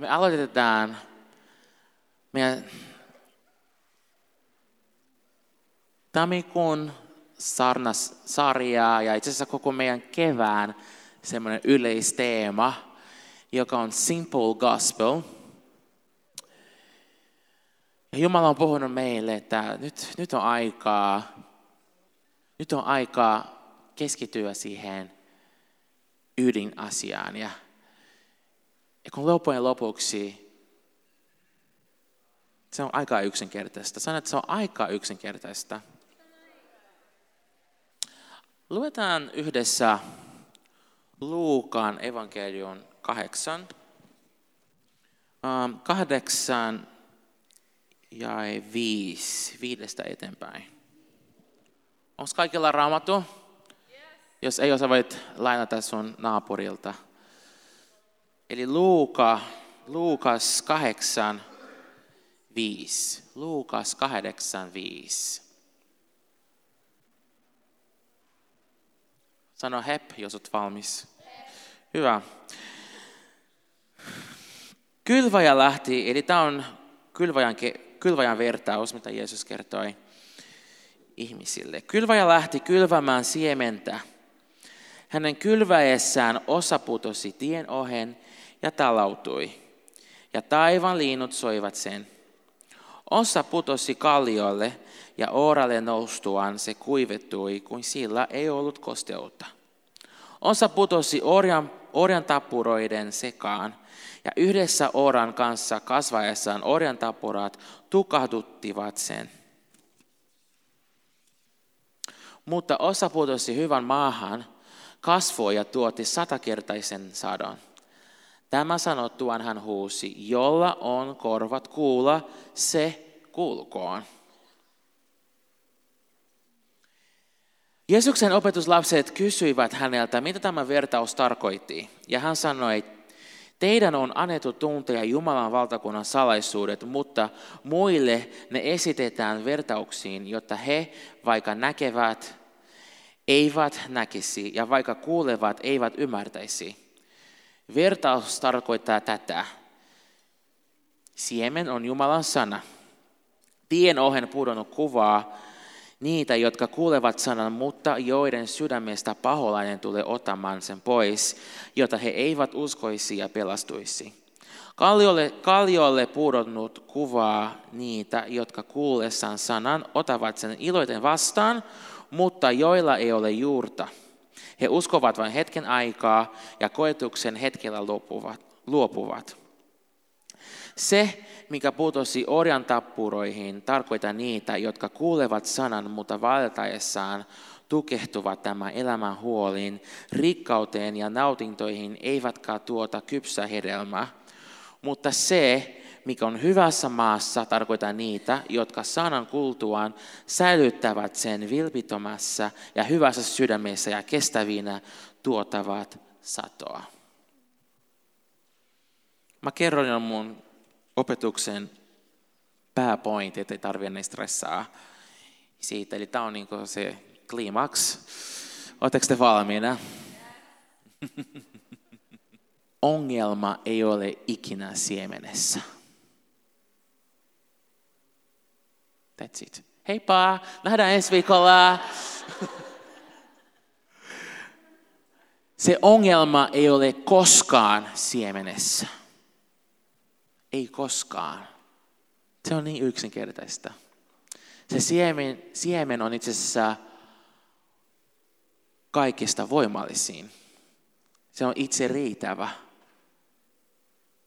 me aloitetaan meidän tammikuun sarnas sarjaa ja itse asiassa koko meidän kevään semmoinen yleisteema, joka on Simple Gospel. Ja Jumala on puhunut meille, että nyt, nyt on aikaa, nyt on aikaa keskittyä siihen ydinasiaan. Ja ja kun loppujen lopuksi se on aika yksinkertaista. Sanon, että se on aika yksinkertaista. Luetaan yhdessä Luukaan evankelion kahdeksan. Um, kahdeksan ja viisi, viidestä eteenpäin. Onko kaikilla raamattu? Jos ei osaa, voit lainata sun naapurilta. Eli Luuka, Luukas 8, 5. Luukas 8, 5. Sano hep, jos olet valmis. Hyvä. Kylväjä lähti, eli tämä on kylväjän, kylväjän vertaus, mitä Jeesus kertoi ihmisille. Kylväjä lähti kylvämään siementä. Hänen kylväessään osa putosi tien ohen ja talautui, ja taivaan liinut soivat sen. Osa putosi kalliolle, ja oralle noustuaan se kuivettui, kuin sillä ei ollut kosteutta. Osa putosi orjan, orjan tappuroiden sekaan, ja yhdessä oran kanssa kasvaessaan orjan tappurat tukahduttivat sen. Mutta osa putosi hyvän maahan, kasvoi ja tuotti satakertaisen sadon. Tämä sanottuaan hän huusi, jolla on korvat kuulla, se kuulkoon. Jeesuksen opetuslapset kysyivät häneltä, mitä tämä vertaus tarkoitti. Ja hän sanoi, teidän on annettu tuntea Jumalan valtakunnan salaisuudet, mutta muille ne esitetään vertauksiin, jotta he, vaikka näkevät, eivät näkisi, ja vaikka kuulevat, eivät ymmärtäisi. Vertaus tarkoittaa tätä. Siemen on Jumalan sana. Tien ohen pudonnut kuvaa niitä, jotka kuulevat sanan, mutta joiden sydämestä paholainen tulee ottamaan sen pois, jota he eivät uskoisi ja pelastuisi. Kalliolle, kalliolle pudonnut kuvaa niitä, jotka kuullessaan sanan otavat sen iloiten vastaan, mutta joilla ei ole juurta – he uskovat vain hetken aikaa ja koetuksen hetkellä luopuvat. luopuvat. Se, mikä putosi orjan tappuroihin, tarkoittaa niitä, jotka kuulevat sanan, mutta valtaessaan tukehtuvat tämän elämän huoliin, rikkauteen ja nautintoihin, eivätkä tuota kypsä hedelmää. Mutta se, mikä on hyvässä maassa, tarkoittaa niitä, jotka sanan kultuaan säilyttävät sen vilpitomässä ja hyvässä sydämessä ja kestävinä tuotavat satoa. Mä kerron mun opetuksen pääpointit, ettei tarvitse ne stressaa siitä. Eli tämä on niin se klimaks. Oletteko te valmiina? Ongelma ei ole ikinä siemenessä. That's it. Heippa, nähdään ensi viikolla. Se ongelma ei ole koskaan siemenessä. Ei koskaan. Se on niin yksinkertaista. Se siemen, siemen on itse asiassa kaikista voimallisin. Se on itse riitävä.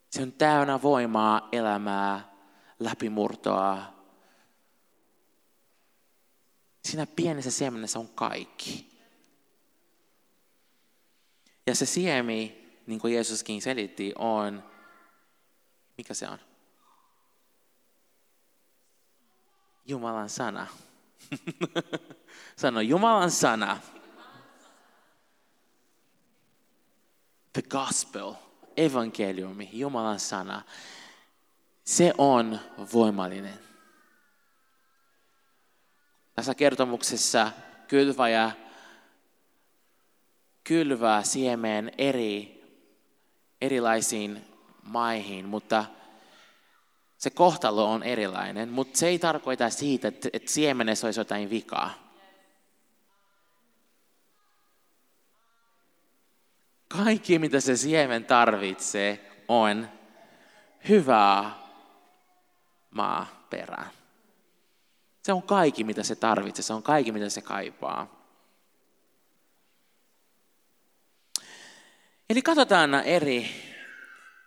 Se on täynnä voimaa, elämää, läpimurtoa, Siinä pienessä siemenessä on kaikki. Ja se siemi, niin kuin Jeesuskin selitti, on Mikä se on? Jumalan sana. Sano Jumalan sana. The gospel, evankeliumi, Jumalan sana. Se on voimallinen. Tässä kertomuksessa kylväjä kylvää siemeen eri, erilaisiin maihin, mutta se kohtalo on erilainen, mutta se ei tarkoita siitä, että, että siemenessä olisi jotain vikaa. Kaikki, mitä se siemen tarvitsee, on hyvää maaperää. Se on kaikki, mitä se tarvitsee. Se on kaikki, mitä se kaipaa. Eli katsotaan nämä eri,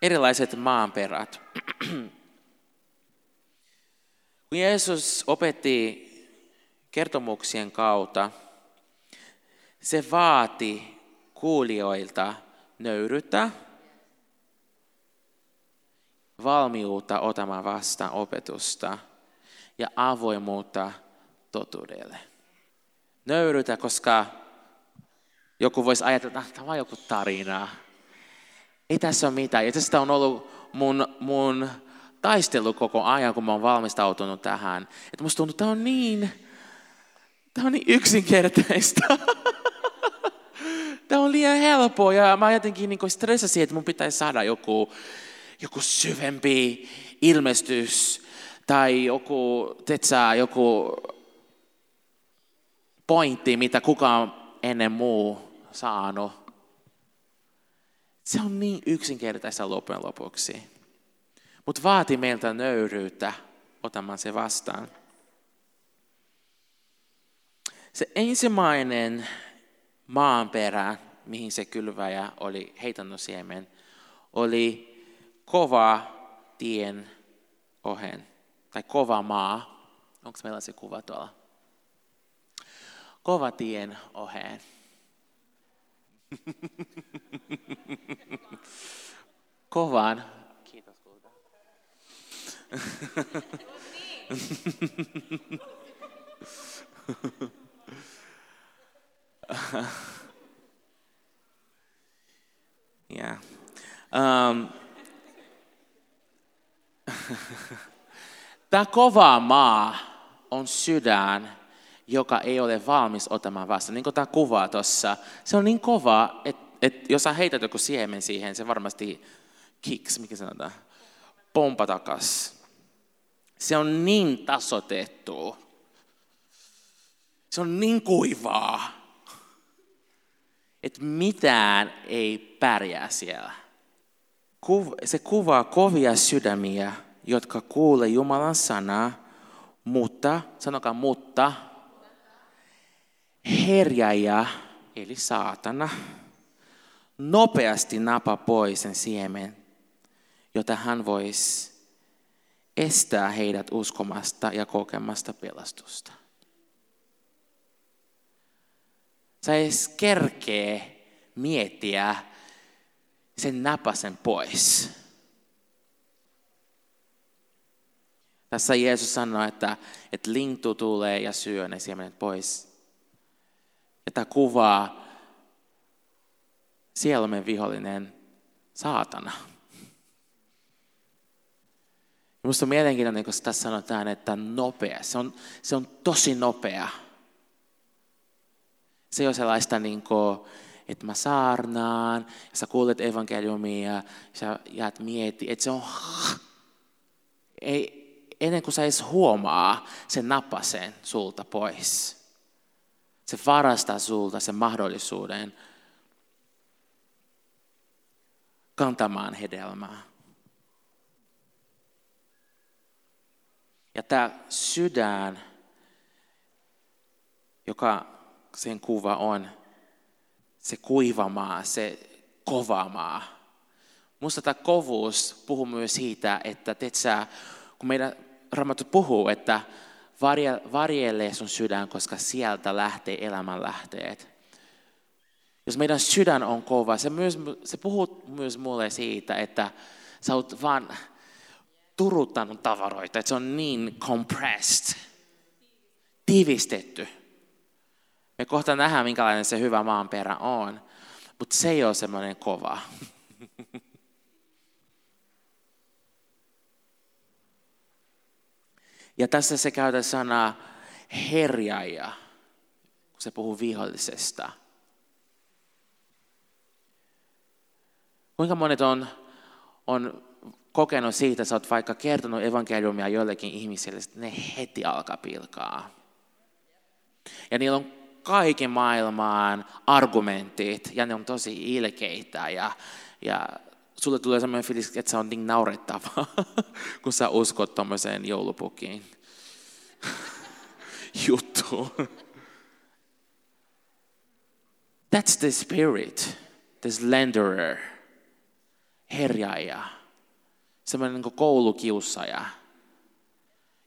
erilaiset maanperät. Kun Jeesus opetti kertomuksien kautta, se vaati kuulijoilta nöyryttä, valmiutta otamaan vastaan opetusta ja avoimuutta totuudelle. Nöyrytä, koska joku voisi ajatella, että tämä on joku tarina. Ei tässä ole mitään. Ja tästä on ollut mun, mun taistelu koko ajan, kun mä oon valmistautunut tähän. Että musta tuntuu, että tämä on niin, tämä on niin yksinkertaista. Tämä on liian helppoa ja mä jotenkin niin stressasin, että mun pitäisi saada joku, joku syvempi ilmestys tai joku, tetsää, joku pointti, mitä kukaan ennen muu saanut. Se on niin yksinkertaista loppujen lopuksi. Mutta vaati meiltä nöyryyttä otamaan se vastaan. Se ensimmäinen maanperä, mihin se kylväjä oli heitannut siemen, oli kova tien ohen, tai kova maa. Onko meillä se kuva tuolla? Kova tien oheen. Kovan. Kiitos kulta. Tämä kova maa on sydän, joka ei ole valmis ottamaan vastaan. Niin kuin tämä kuva tuossa, se on niin kova, että, että jos sä heität joku siemen siihen, se varmasti kicks, mikä sanotaan, pompa takas. Se on niin tasotettu. Se on niin kuivaa, että mitään ei pärjää siellä. Se kuvaa kovia sydämiä, jotka kuulee Jumalan sanaa, mutta, sanokaa mutta, herjäjä, eli saatana, nopeasti napa pois sen siemen, jota hän voisi estää heidät uskomasta ja kokemasta pelastusta. Sä edes kerkee miettiä sen napasen pois. Tässä Jeesus sanoi, että, että lintu tulee ja syö ne siemenet pois. Ja tämä kuvaa sielumme vihollinen saatana. Minusta on mielenkiintoinen, kun tässä sanotaan, että nopea. Se on, se on tosi nopea. Se ei ole sellaista, niin kuin, että mä saarnaan, ja sä kuulet evankeliumia, ja sä jäät miettimään, että se on... Ei, ennen kuin sä edes huomaa, se nappaa sen sulta pois. Se varastaa sulta sen mahdollisuuden kantamaan hedelmää. Ja tämä sydän, joka sen kuva on, se kuiva maa, se kova maa. Minusta tämä kovuus puhuu myös siitä, että tetsä, kun meidän Raamattu puhuu, että varjelle sun sydän, koska sieltä lähtee elämänlähteet. Jos meidän sydän on kova, se, myös, se puhuu myös mulle siitä, että sä oot vaan, turuttanut tavaroita, että se on niin compressed, tiivistetty. Me kohta nähdään, minkälainen se hyvä maanperä on, mutta se ei ole semmoinen kova. Ja tässä se käytä sanaa herjaaja, kun se puhuu vihollisesta. Kuinka monet on, on kokenut siitä, että olet vaikka kertonut evankeliumia joillekin ihmisille, että ne heti alkaa pilkaa. Ja niillä on kaiken maailmaan argumentit ja ne on tosi ilkeitä ja, ja sulle tulee sellainen fiilis, että se on niin naurettavaa, kun sä uskot tuommoiseen joulupukiin juttuun. That's the spirit, this lenderer, herjaaja, semmoinen niin koulukiusaja,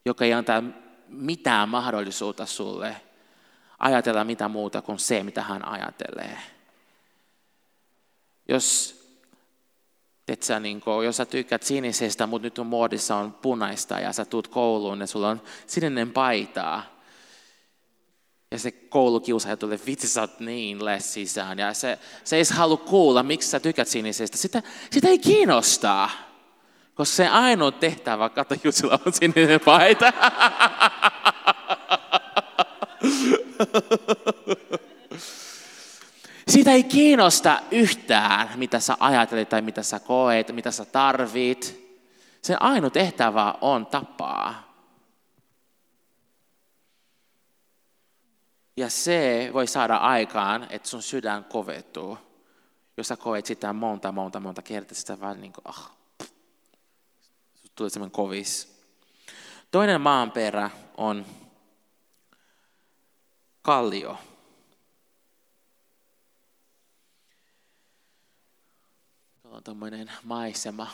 joka ei antaa mitään mahdollisuutta sulle ajatella mitä muuta kuin se, mitä hän ajattelee. Jos et sä, niin kuin, jos sä tykkäät sinisestä, mutta nyt on muodissa on punaista ja sä tuut kouluun ja sulla on sininen paitaa. Ja se koulukiusaaja tulee, vitsi sä oot niin sisään. Ja se, se ei halua kuulla, miksi sä tykkät sinisestä. Sitä, sitä ei kiinnostaa. Koska se ainoa tehtävä, kato Jusilla on sininen paita. Siitä ei kiinnosta yhtään, mitä sä ajattelet tai mitä sä koet, mitä sä tarvit. Sen ainoa tehtävä on tapaa. Ja se voi saada aikaan, että sun sydän kovettuu. Jos sä koet sitä monta, monta, monta kertaa, sitä vaan niin kuin, ah, tulee semmoinen kovis. Toinen maanperä on kallio. On tuommoinen maisema.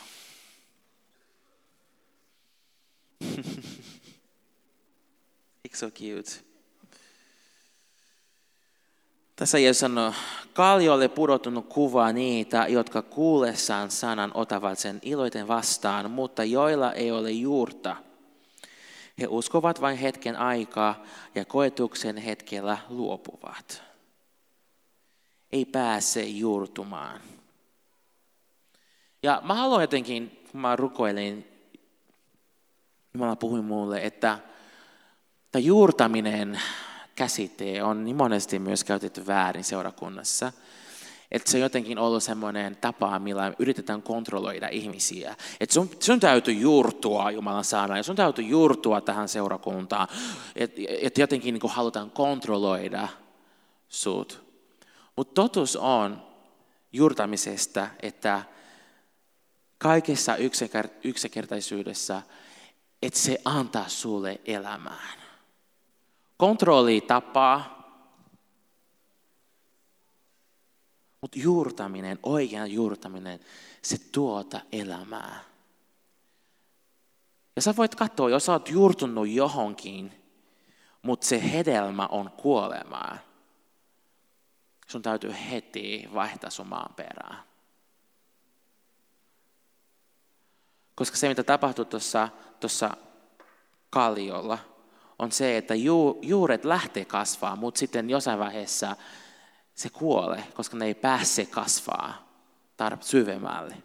Eikö so cute? Tässä Jeesus sanoo, kaljolle pudotunut kuva niitä, jotka kuullessaan sanan otavat sen iloiten vastaan, mutta joilla ei ole juurta. He uskovat vain hetken aikaa ja koetuksen hetkellä luopuvat. Ei pääse juurtumaan. Ja mä haluan jotenkin, kun mä rukoilin, Jumala puhui mulle, että tämä juurtaminen käsite on niin monesti myös käytetty väärin seurakunnassa. Että se on jotenkin ollut semmoinen tapa, millä yritetään kontrolloida ihmisiä. Että sun, sun täytyy juurtua Jumalan sanaan ja sun täytyy juurtua tähän seurakuntaan. Että et jotenkin niin halutaan kontrolloida sut. Mutta totuus on juurtamisesta, että kaikessa yksinkertaisuudessa, että se antaa sulle elämään. Kontrolli tapaa, mutta juurtaminen, oikea juurtaminen, se tuota elämää. Ja sä voit katsoa, jos sä oot juurtunut johonkin, mutta se hedelmä on kuolemaa, sun täytyy heti vaihtaa sun maan perään. Koska se, mitä tapahtuu tuossa, tuossa kalliolla, on se, että ju, juuret lähtee kasvaa, mutta sitten jossain vaiheessa se kuolee, koska ne ei pääse kasvaa tarp syvemmälle.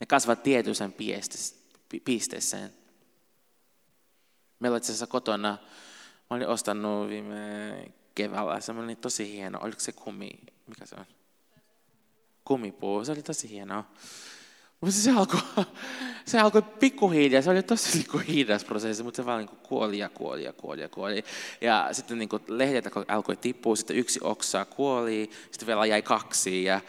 Ne kasvavat tietyisen pisteeseen. Meillä itse asiassa kotona, mä olin ostanut viime keväällä semmoinen tosi hieno, oliko se kumi, mikä se on? Kumipuu, se oli tosi hieno. Mutta se alkoi, se alkoi pikkuhiljaa, se oli tosi niin kuin hidas prosessi, mutta se vaan niin kuin kuoli ja kuoli ja kuoli ja kuoli. Ja sitten niin kuin lehdet alkoi tippua, sitten yksi oksa kuoli, sitten vielä jäi kaksi. Ja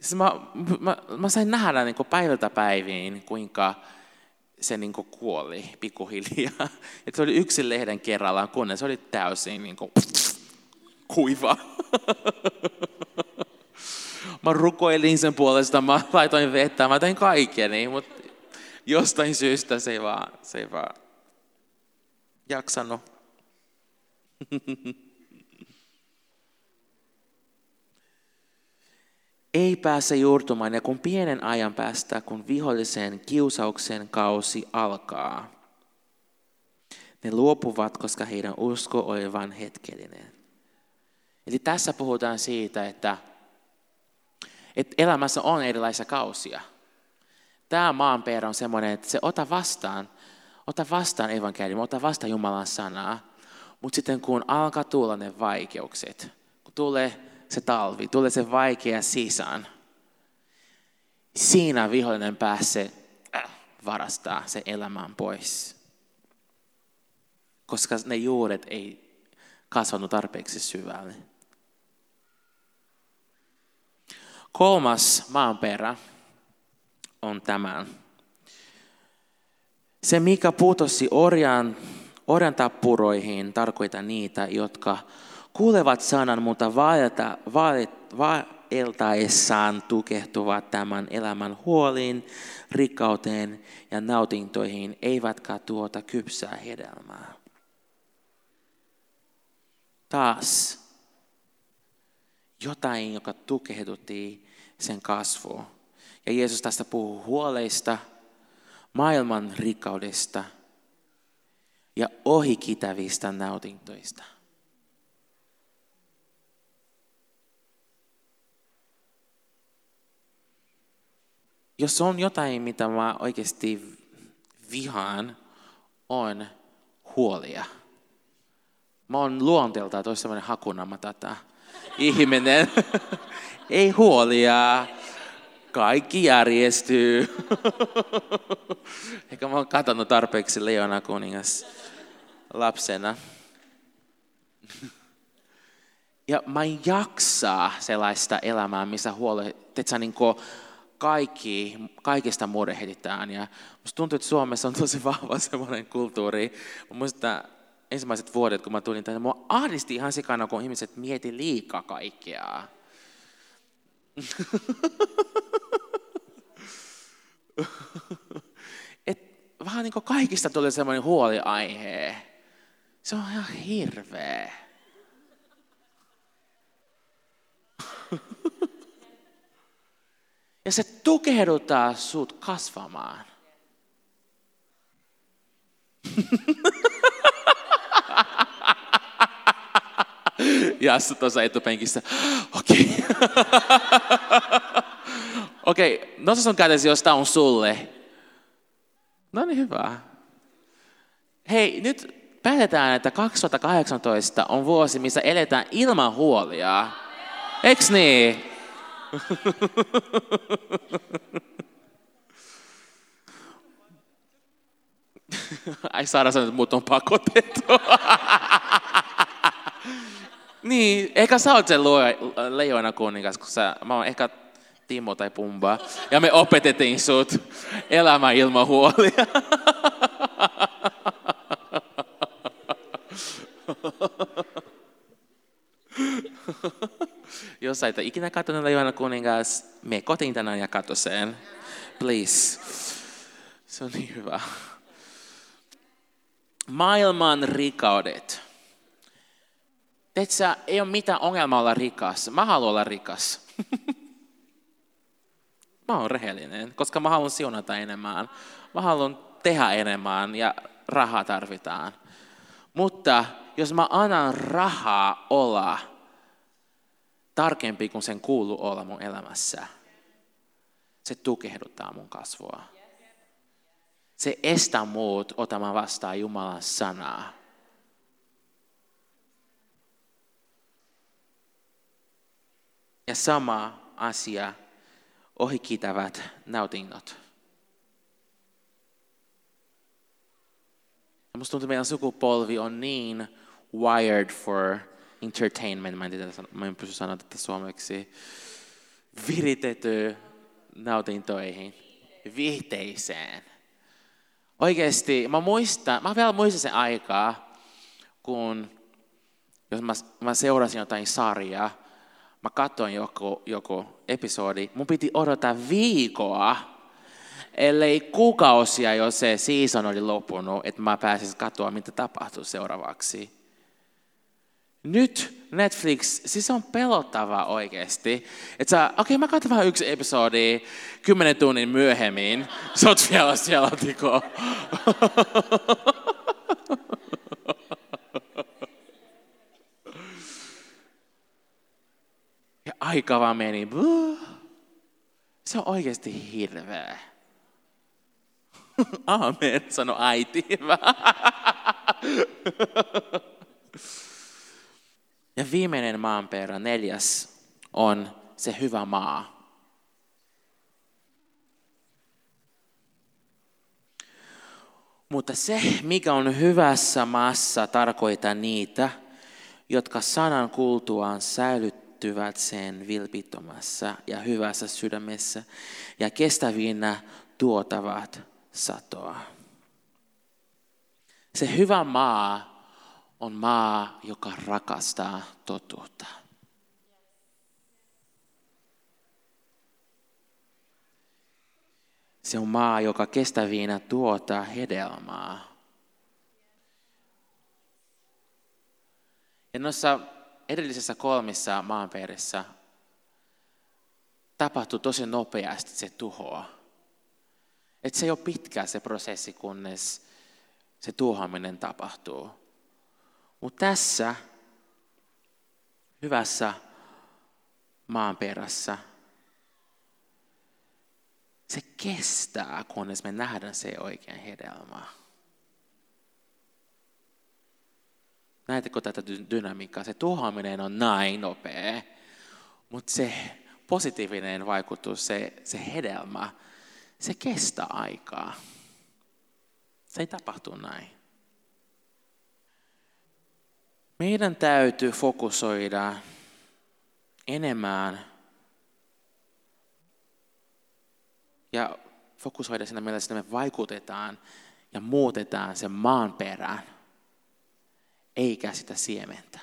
siis mä, mä, mä sain nähdä niin kuin päivältä päiviin, kuinka se niin kuin kuoli pikkuhiljaa. Et se oli yksi lehden kerrallaan, kunnes se oli täysin niin kuin, kuiva. Mä rukoilin sen puolesta, mä laitoin vettä, mä tein kaikkeni, mutta jostain syystä se ei vaan, se ei vaan jaksanut. ei pääse juurtumaan ja kun pienen ajan päästä, kun vihollisen kiusauksen kausi alkaa, ne luopuvat, koska heidän usko oli vain hetkellinen. Eli tässä puhutaan siitä, että, että elämässä on erilaisia kausia. Tämä maanperä on semmoinen, että se ota vastaan, ota vastaan evankeliumi, ota vastaan Jumalan sanaa, mutta sitten kun alkaa tulla ne vaikeukset, kun tulee se talvi, tulee se vaikea sisään, siinä vihollinen pääsee äh, varastaa se elämään pois. Koska ne juuret ei kasvanut tarpeeksi syvälle. Kolmas maanperä on tämän. Se, mikä putosi orjan, orjan tappuroihin, tarkoittaa niitä, jotka kuulevat sanan, mutta vaelta, vaeltaessaan tukehtuvat tämän elämän huoliin, rikkauteen ja nautintoihin, eivätkä tuota kypsää hedelmää. Taas jotain, joka tukehdutti sen kasvua. Ja Jeesus tästä puhuu huoleista, maailman rikkaudesta ja ohikitävistä nautintoista. Jos on jotain, mitä mä oikeasti vihaan, on huolia. Mä oon luonteeltaan tosi sellainen hakunama tätä ihminen. Ei huolia. Kaikki järjestyy. Ehkä mä oon katsonut tarpeeksi Leona kuningas lapsena. Ja mä en jaksaa sellaista elämää, missä huolehtit niin kaikki, kaikesta murehditaan. Ja musta tuntuu, että Suomessa on tosi vahva semmoinen kulttuuri. Mä muistan, ensimmäiset vuodet, kun mä tulin tänne, mua ahdisti ihan sikana, kun ihmiset mieti liikaa kaikkea. Et vähän niin kuin kaikista tuli semmoinen huoliaihe. Se on ihan hirveä. ja se tukehduttaa sut kasvamaan. ja Assu tuossa etupenkissä, okei. okei, okay, nosta sun kätesi, jos tää on sulle. No niin, hyvä. Hei, nyt päätetään, että 2018 on vuosi, missä eletään ilman huolia. Eiks niin? Ai Saara sanoi, että muut on pakotettu. niin, ehkä sä oot se leijona kuningas, kun sä, mä oon ehkä Timo tai Pumba. Ja me opetettiin sut elämä ilman huolia. Jos et ikinä katsonut Leijona kuningas, me kotiin tänään ja katso sen. Please. Se on niin hyvä. Maailman rikaudet. Tiedätkö, ei ole mitään ongelmaa olla rikas. Mä haluan olla rikas. mä oon rehellinen, koska mä haluan siunata enemmän. Mä haluan tehdä enemmän ja rahaa tarvitaan. Mutta jos mä annan rahaa olla tarkempi kuin sen kuuluu olla mun elämässä, se tukehduttaa mun kasvua. Se estää muut otamaan vastaan Jumalan sanaa. Ja sama asia ohikitävät nautinnot. Musta tuntuu, että meidän sukupolvi on niin wired for entertainment, mä en tiedä, mä en pysy sanoa tätä suomeksi, viritetty nautintoihin, viihteiseen. Oikeasti, mä muistan, mä vielä muistan sen aikaa, kun jos mä, mä seurasin jotain sarjaa, mä katsoin joku, joku episodi, mun piti odottaa viikoa, ellei kuukausia, jos se season oli loppunut, että mä pääsisin katsoa, mitä tapahtuu seuraavaksi. Nyt Netflix, siis on pelottava oikeasti. Että okei okay, mä katson vähän yksi episodi kymmenen tunnin myöhemmin. Sä oot vielä siellä, tiko. aika vaan meni. Se on oikeasti hirveä. Amen, sano äiti. ja viimeinen maanperä, neljäs, on se hyvä maa. Mutta se, mikä on hyvässä maassa, tarkoittaa niitä, jotka sanan kuultuaan säilyttyvät sen vilpittomassa ja hyvässä sydämessä ja kestävinä tuotavat satoa. Se hyvä maa on maa, joka rakastaa totuutta. Se on maa, joka kestäviinä tuottaa hedelmaa. Ja noissa edellisessä kolmissa maanperissä tapahtui tosi nopeasti se tuhoa. Että se ei ole pitkä se prosessi, kunnes se tuhoaminen tapahtuu. Mutta tässä hyvässä maanperässä se kestää, kunnes me nähdään se oikein hedelmä. Näettekö tätä dynamiikkaa? Se tuhoaminen on näin nopea, mutta se positiivinen vaikutus, se, se hedelmä, se kestää aikaa. Se ei tapahtu näin. Meidän täytyy fokusoida enemmän ja fokusoida siinä mielessä, että me vaikutetaan ja muutetaan sen maan perään, eikä sitä siementä.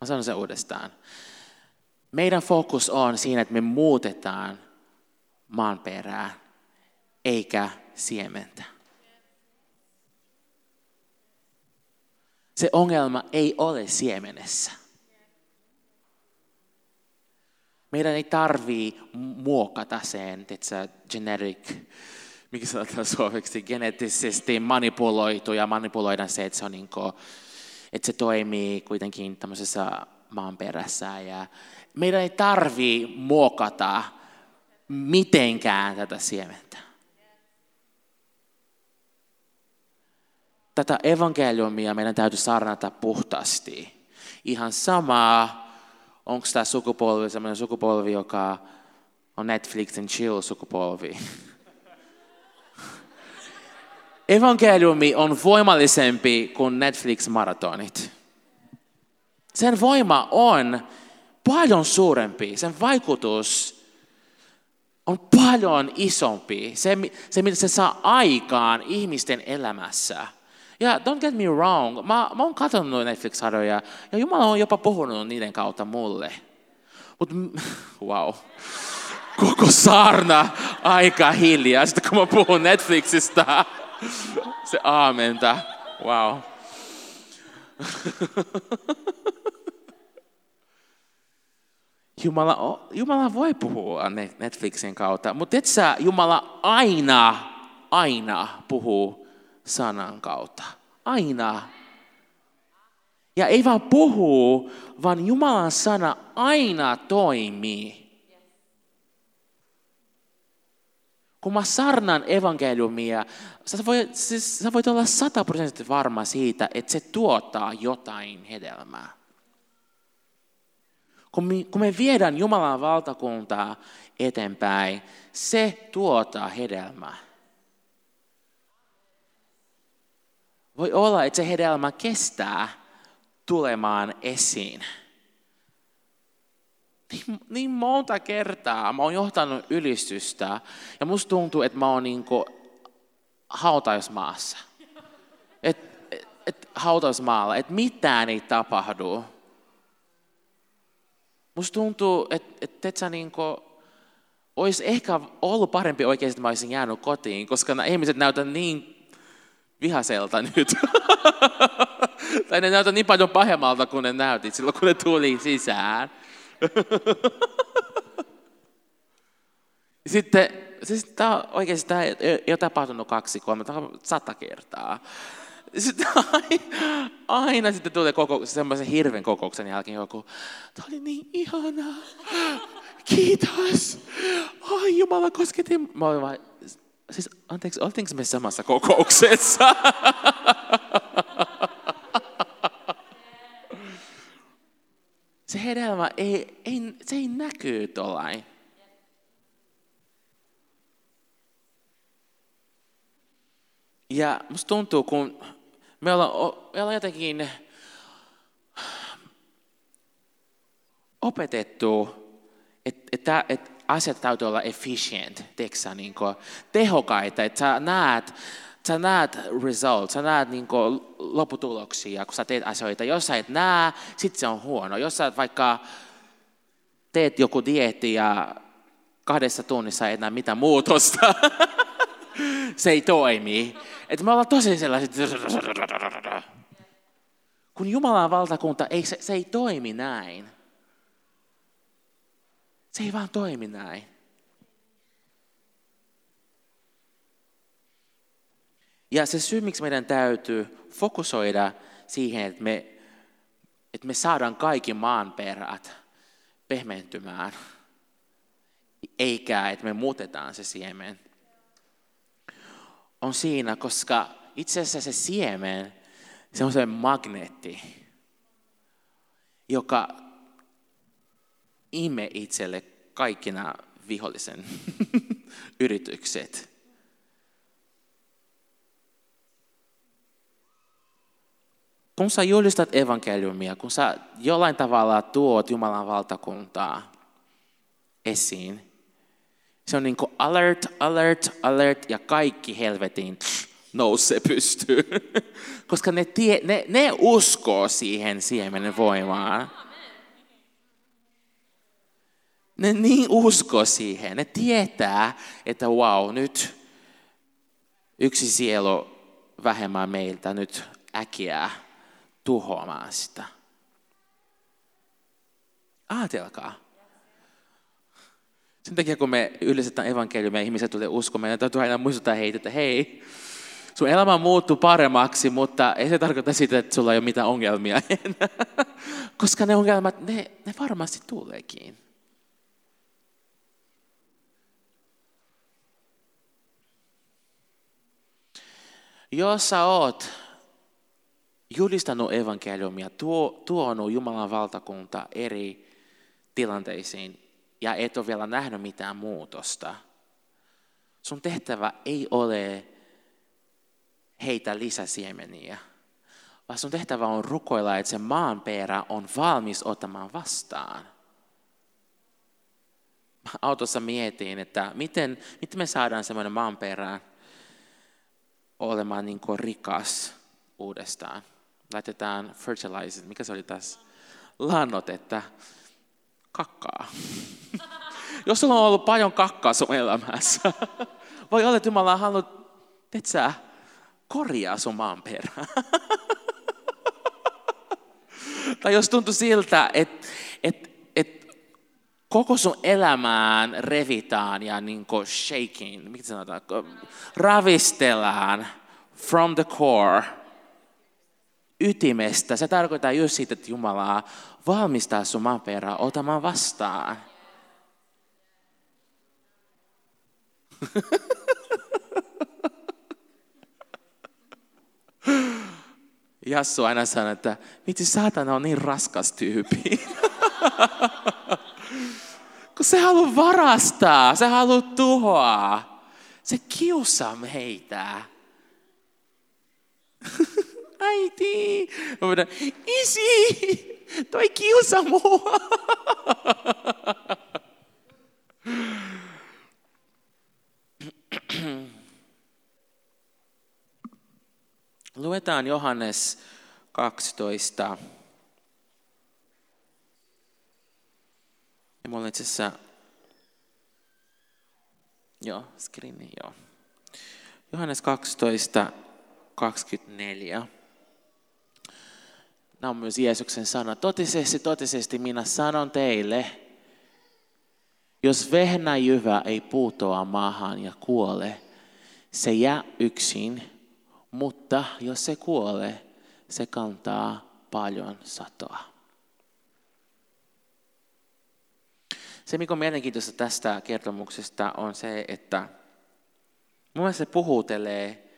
Mä sanon sen uudestaan. Meidän fokus on siinä, että me muutetaan maan perää, eikä siementä. Se ongelma ei ole siemenessä. Meidän ei tarvii muokata sen, että genetic, mikä sanotaan suomeksi, geneettisesti manipuloitu ja manipuloida se, että se, on niin kuin, että se toimii kuitenkin tämmöisessä maanperässä. Ja meidän ei tarvii muokata mitenkään tätä siementä. Tätä evankeliumia meidän täytyy saarnata puhtaasti. Ihan samaa, onko tämä sukupolvi sellainen sukupolvi, joka on Netflix and chill sukupolvi. Evankeliumi on voimallisempi kuin Netflix-maratonit. Sen voima on paljon suurempi, sen vaikutus on paljon isompi. Se, se mitä se saa aikaan ihmisten elämässä. Ja don't get me wrong, mä, mä oon katsonut Netflix-sarjoja ja Jumala on jopa puhunut niiden kautta mulle. Mutta wow, koko saarna aika hiljaa. Sitten kun mä puhun Netflixistä, se aamenta, wow. Jumala, Jumala voi puhua Netflixin kautta, mutta et sä, Jumala aina, aina puhuu sanan kautta. Aina. Ja ei vaan puhuu, vaan Jumalan sana aina toimii. Kun mä sarnan evankeliumia, sä voit, siis, sä voit olla sataprosenttisesti varma siitä, että se tuottaa jotain hedelmää. Kun me, kun me viedään Jumalan valtakuntaa eteenpäin, se tuottaa hedelmää. Voi olla, että se hedelmä kestää tulemaan esiin. Niin, niin monta kertaa mä oon johtanut ylistystä ja musta tuntuu, että mä oon niin hautausmaassa. Et, et, et, hautausmaalla, että mitään ei tapahdu. Musta tuntuu, että et, et niin olisi ehkä ollut parempi oikeasti, että mä olisin jäänyt kotiin, koska nämä ihmiset näyttävät niin vihaselta nyt. tai ne näyttää niin paljon pahemmalta kuin ne näytit silloin, kun ne tuli sisään. Sitten, siis tämä oikeasti tämä ei ole tapahtunut kaksi, kolme, sata kertaa. Sitten aina, aina sitten tulee koko, semmoisen hirven kokouksen jälkeen joku, tämä oli niin ihanaa, kiitos, ai Jumala kosketti. Mä olin vaan, siis anteeksi, oltiinko me samassa kokouksessa? Se hedelmä ei, ei, se ei näkyy tuollain. Ja musta tuntuu, kun me ollaan, me ollaan jotenkin opetettu, että että, että asiat täytyy olla efficient, teksä, niin kuin, tehokkaita, että sä näet, sä näet results, sä näet niin kuin, lopputuloksia, kun sä teet asioita. Jos sä et näe, sit se on huono. Jos sä vaikka teet joku dieetti ja kahdessa tunnissa ei näe mitään muutosta, se ei toimi. Että me ollaan tosi sellaiset, kun Jumalan valtakunta, ei, se, se ei toimi näin. Se ei vaan toimi näin. Ja se syy, miksi meidän täytyy fokusoida siihen, että me, että me saadaan kaikki maanperät pehmentymään, eikä että me muutetaan se siemen, on siinä, koska itse asiassa se siemen, se on se magneetti, joka ime itselle kaikki nämä vihollisen yritykset. Kun sä julistat evankeliumia, kun sä jollain tavalla tuot Jumalan valtakuntaa esiin, se on niin kuin alert, alert, alert ja kaikki helvetin nousee pystyyn. Koska ne, tie, ne, ne uskoo siihen siemenen voimaan. Ne niin usko siihen. Ne tietää, että wow, nyt yksi sielu vähemmän meiltä nyt äkiä tuhoamaan sitä. Aatelkaa. Sen takia kun me ylistetään evankeliumia ihmiset tulee uskomaan, meidän täytyy aina muistuttaa heitä, että hei, sun elämä muuttuu paremmaksi, mutta ei se tarkoita sitä, että sulla ei ole mitään ongelmia enää. Koska ne ongelmat, ne, ne varmasti tuleekin. Jos sä oot julistanut evankeliumia, tuo, tuonut Jumalan valtakunta eri tilanteisiin ja et ole vielä nähnyt mitään muutosta, sun tehtävä ei ole heitä lisäsiemeniä, vaan sun tehtävä on rukoilla, että se maanperä on valmis ottamaan vastaan. autossa mietin, että miten, miten me saadaan semmoinen maanperä olemaan niin rikas uudestaan. Laitetaan fertilizer, mikä se oli tässä? Lannotetta, kakkaa. Jos sulla on ollut paljon kakkaa sun elämässä, voi olla, että Jumala on halunnut, sä, korjaa sun maanperää. tai jos tuntuu siltä, että et, et koko sun elämään revitään ja niin shaking, mitä sanotaan, ravistellaan from the core, ytimestä. Se tarkoittaa just siitä, että Jumalaa valmistaa sun maaperää otamaan vastaan. Jassu aina sanoo, että miten saatana on niin raskas tyyppi. Kun se haluaa varastaa, se haluaa tuhoa. Se kiusaa meitä. Äiti, isi, toi kiusa mua. Luetaan Johannes 12. Ja mulla itse asiassa, joo, screeni, joo. Johannes 12, 24. Nämä on myös Jeesuksen sana. Totisesti, totisesti minä sanon teille, jos vehnäjyvä ei puutoa maahan ja kuole, se jää yksin, mutta jos se kuolee, se kantaa paljon satoa. Se, mikä on mielenkiintoista tästä kertomuksesta, on se, että mun mielestä se puhutelee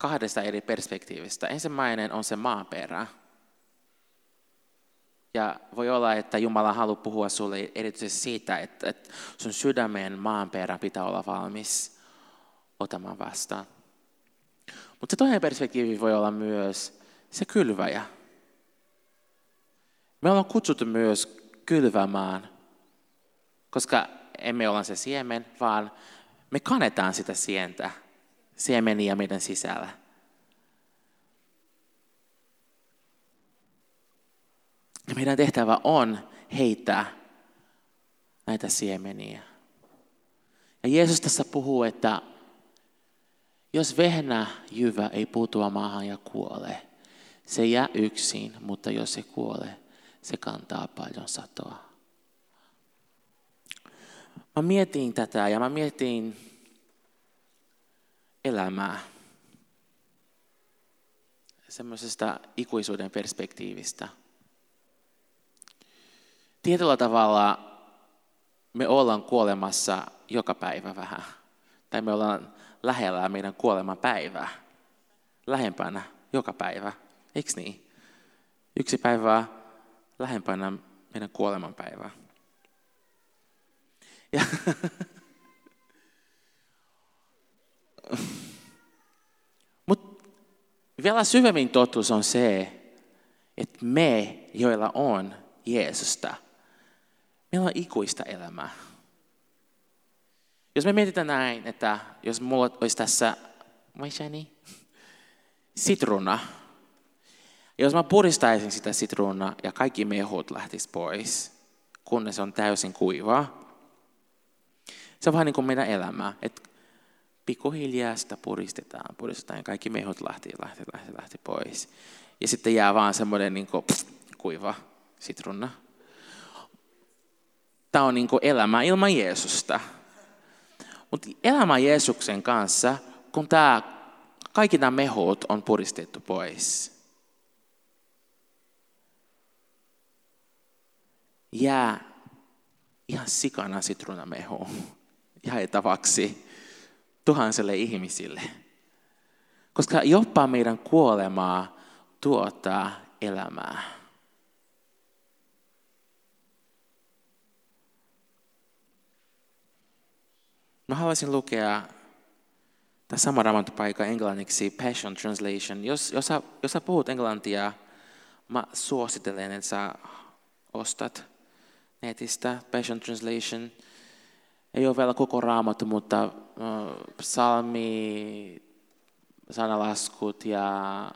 kahdesta eri perspektiivistä. Ensimmäinen on se maaperä. Ja voi olla, että Jumala haluaa puhua sulle erityisesti siitä, että, sun sydämen maanperä pitää olla valmis otamaan vastaan. Mutta se toinen perspektiivi voi olla myös se kylväjä. Me ollaan kutsuttu myös kylvämään, koska emme olla se siemen, vaan me kannetaan sitä sientä, siemeniä meidän sisällä. Ja meidän tehtävä on heittää näitä siemeniä. Ja Jeesus tässä puhuu, että jos vehnä jyvä ei putoa maahan ja kuole, se jää yksin, mutta jos se kuolee, se kantaa paljon satoa. Mä mietin tätä ja mä mietin elämää semmoisesta ikuisuuden perspektiivistä. Tietyllä tavalla me ollaan kuolemassa joka päivä vähän. Tai me ollaan lähellä meidän kuoleman päivää. Lähempänä joka päivä. Eikö niin? Yksi päivää lähempänä meidän kuoleman päivää. Ja vielä syvemmin totuus on se, että me, joilla on Jeesusta, meillä on ikuista elämää. Jos me mietitään näin, että jos mulla olisi tässä, maishani, sitruuna, jos mä puristaisin sitä sitruunaa ja kaikki mehut lähtis pois, kunnes on täysin kuivaa, se on vähän niin kuin meidän elämää, että pikkuhiljaa sitä puristetaan, puristetaan ja kaikki mehut lähti, lähti, lähti, lähti pois. Ja sitten jää vaan semmoinen niin kuin, pff, kuiva sitruuna. Tämä on niin kuin elämä ilman Jeesusta. Mutta elämä Jeesuksen kanssa, kun tämä, kaikki nämä mehut on puristettu pois, jää ihan sikana sitruunamehu jaetavaksi tuhansille ihmisille. Koska jopa meidän kuolemaa tuottaa elämää. Mä haluaisin lukea tämä sama raamattupaikka englanniksi, Passion Translation. Jos, jos, sä, jos sä puhut englantia, mä suosittelen, että sä ostat netistä Passion Translation. Ei ole vielä koko raamattu, mutta psalmi, sanalaskut ja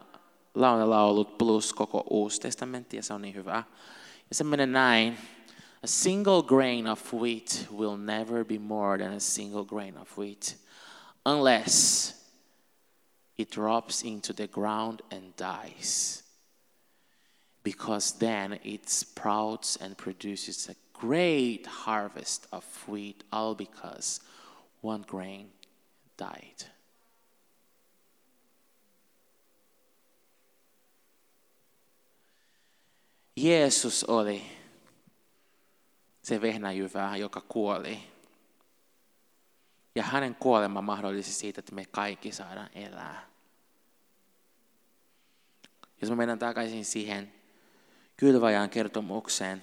launelaulut plus koko uusi testamentti, ja se on niin hyvä. Ja se menee näin. A single grain of wheat will never be more than a single grain of wheat unless it drops into the ground and dies. Because then it sprouts and produces a great harvest of wheat, all because one grain died. Jeesus oli se vehnäjyvä, joka kuoli. Ja hänen kuolema mahdollisesti siitä, että me kaikki saadaan elää. Jos me mennään takaisin siihen kylväjän kertomukseen,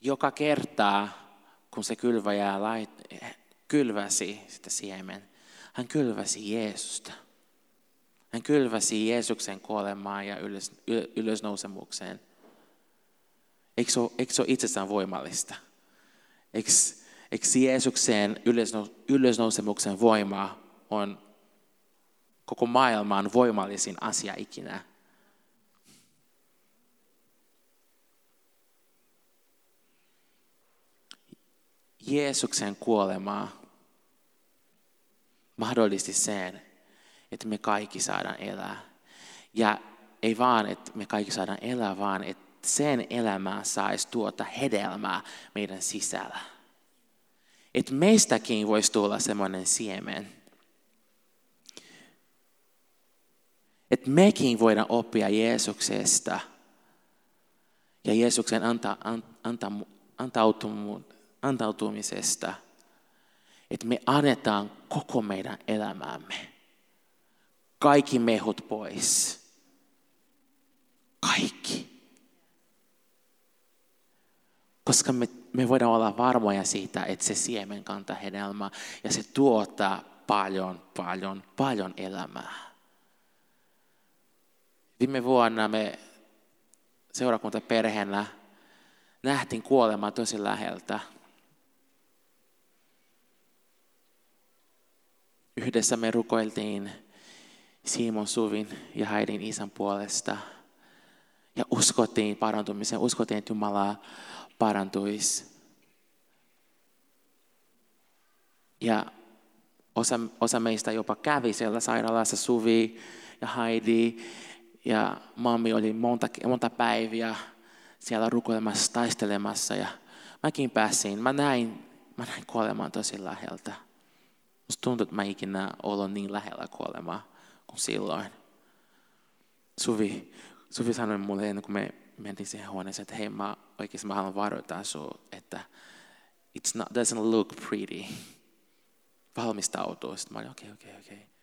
joka kertaa, kun se kylväjä lait, kylväsi sitä siemen, hän kylväsi Jeesusta. Hän kylväsi Jeesuksen kuolemaan ja ylös, ylösnousemukseen. Eikö se ole, eikö se ole itsessään voimallista? Eikö, eikö Jeesuksen ylösnousemuksen voima on koko maailman voimallisin asia ikinä? Jeesuksen kuolemaa mahdollisti sen, että me kaikki saadaan elää. Ja ei vaan, että me kaikki saadaan elää, vaan että sen elämää saisi tuota hedelmää meidän sisällä. Että meistäkin voisi tulla semmoinen siemen. Että mekin voidaan oppia Jeesuksesta ja Jeesuksen anta, anta, antautumisesta. Että me annetaan koko meidän elämäämme. Kaikki mehut pois. Kaikki. Koska me, me voidaan olla varmoja siitä, että se siemen kantaa hedelmää ja se tuottaa paljon, paljon, paljon elämää. Viime vuonna me seurakuntaperheenä nähtiin kuolema tosi läheltä. Yhdessä me rukoiltiin Simon Suvin ja Haidin isän puolesta. Ja uskottiin parantumiseen, uskottiin, että Jumala parantuisi. Ja osa, osa meistä jopa kävi siellä sairaalassa, Suvi ja Heidi. Ja mammi oli monta, monta päiviä siellä rukoilemassa, taistelemassa. Ja mäkin pääsin, mä näin, mä näin kuolemaan tosi läheltä. Musta tuntuu, että mä ikinä ollut niin lähellä kuolemaa kuin silloin. Suvi, Suvi sanoi mulle ennen kuin me mentiin siihen huoneeseen, että hei, mä oikeasti mä haluan varoittaa sinua, että it doesn't look pretty. Valmistautuu. Sitten mä olin, okei, okay, okei, okay, okei. Okay.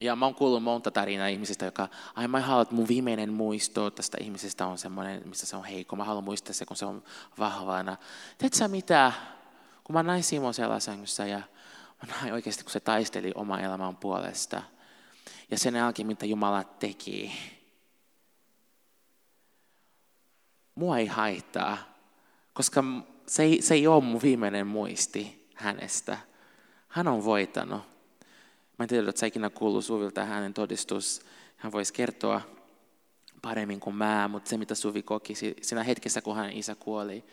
Ja mä oon kuullut monta tarinaa ihmisistä, joka, ai mä haluan, että mun viimeinen muisto tästä ihmisestä on semmoinen, missä se on heikko. Mä haluan muistaa se, kun se on vahvana. Tiedätkö sä mitä? Kun mä näin Simon siellä sängyssä ja mä näin oikeasti, kun se taisteli oma elämän puolesta. Ja sen jälkeen, mitä Jumala teki. Mua ei haittaa, koska se ei, se ei ole mun viimeinen muisti hänestä. Hän on voittanut. Mä en tiedä, että sä ikinä kuullut Suvilta hänen todistus. Hän voisi kertoa paremmin kuin mä, mutta se mitä Suvi koki siinä hetkessä, kun hänen isä kuoli,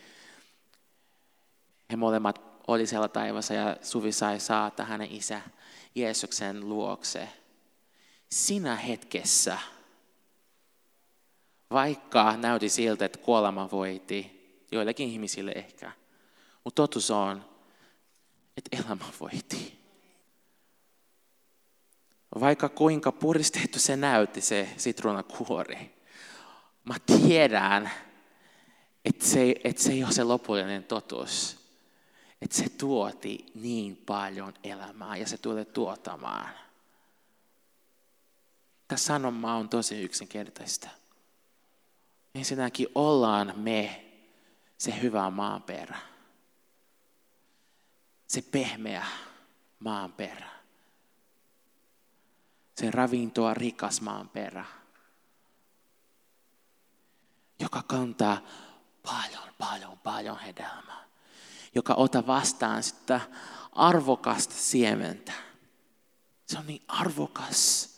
he molemmat oli siellä taivassa ja Suvi sai saata hänen isä Jeesuksen luokse. Sinä hetkessä, vaikka näytti siltä, että kuolema voiti, joillekin ihmisille ehkä, mutta totuus on, että elämä voiti. Vaikka kuinka puristettu se näytti se sitruunakuori, mä tiedän, että se, että se ei ole se lopullinen totuus että se tuoti niin paljon elämää ja se tulee tuottamaan. Tämä sanoma on tosi yksinkertaista. Ensinnäkin ollaan me se hyvä maanperä. Se pehmeä maanperä. Se ravintoa rikas maanperä. Joka kantaa paljon, paljon, paljon hedelmää joka ota vastaan sitä arvokasta siementä. Se on niin arvokas.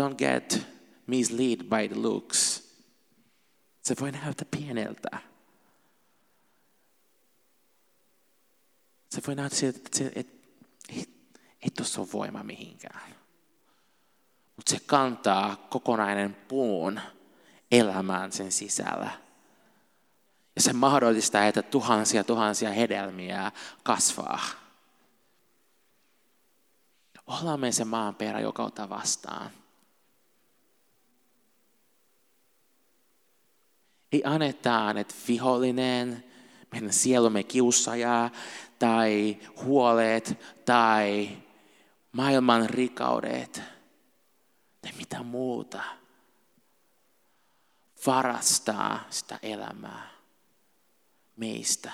Don't get misled by the looks. Se voi näyttää pieneltä. Se voi siltä, että, että, että ei, ei tuossa ole voima mihinkään. Mutta se kantaa kokonainen puun elämään sen sisällä. Ja se mahdollistaa, että tuhansia tuhansia hedelmiä kasvaa. Ollaan me se maanperä, joka ottaa vastaan. Ei annetaan, että vihollinen, meidän sielumme kiusaja tai huolet tai maailman rikaudet tai mitä muuta – varastaa sitä elämää meistä.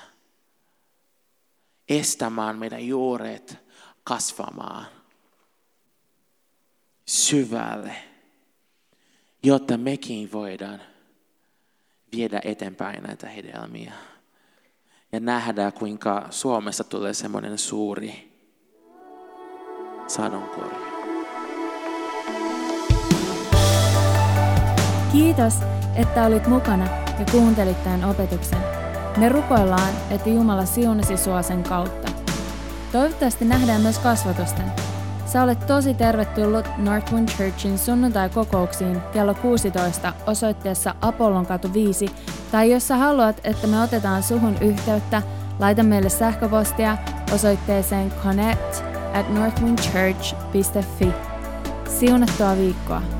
Estämään meidän juuret kasvamaan syvälle, jotta mekin voidaan viedä eteenpäin näitä hedelmiä. Ja nähdä, kuinka Suomessa tulee semmoinen suuri sadonkorju. Kiitos, että olit mukana ja kuuntelit tämän opetuksen. Me rukoillaan, että Jumala siunasi sua sen kautta. Toivottavasti nähdään myös kasvatusten. Sä olet tosi tervetullut Northwind Churchin sunnuntai-kokouksiin kello 16 osoitteessa Apollon katu 5, tai jos sä haluat, että me otetaan suhun yhteyttä, laita meille sähköpostia osoitteeseen connect at northwindchurch.fi. Siunattua viikkoa!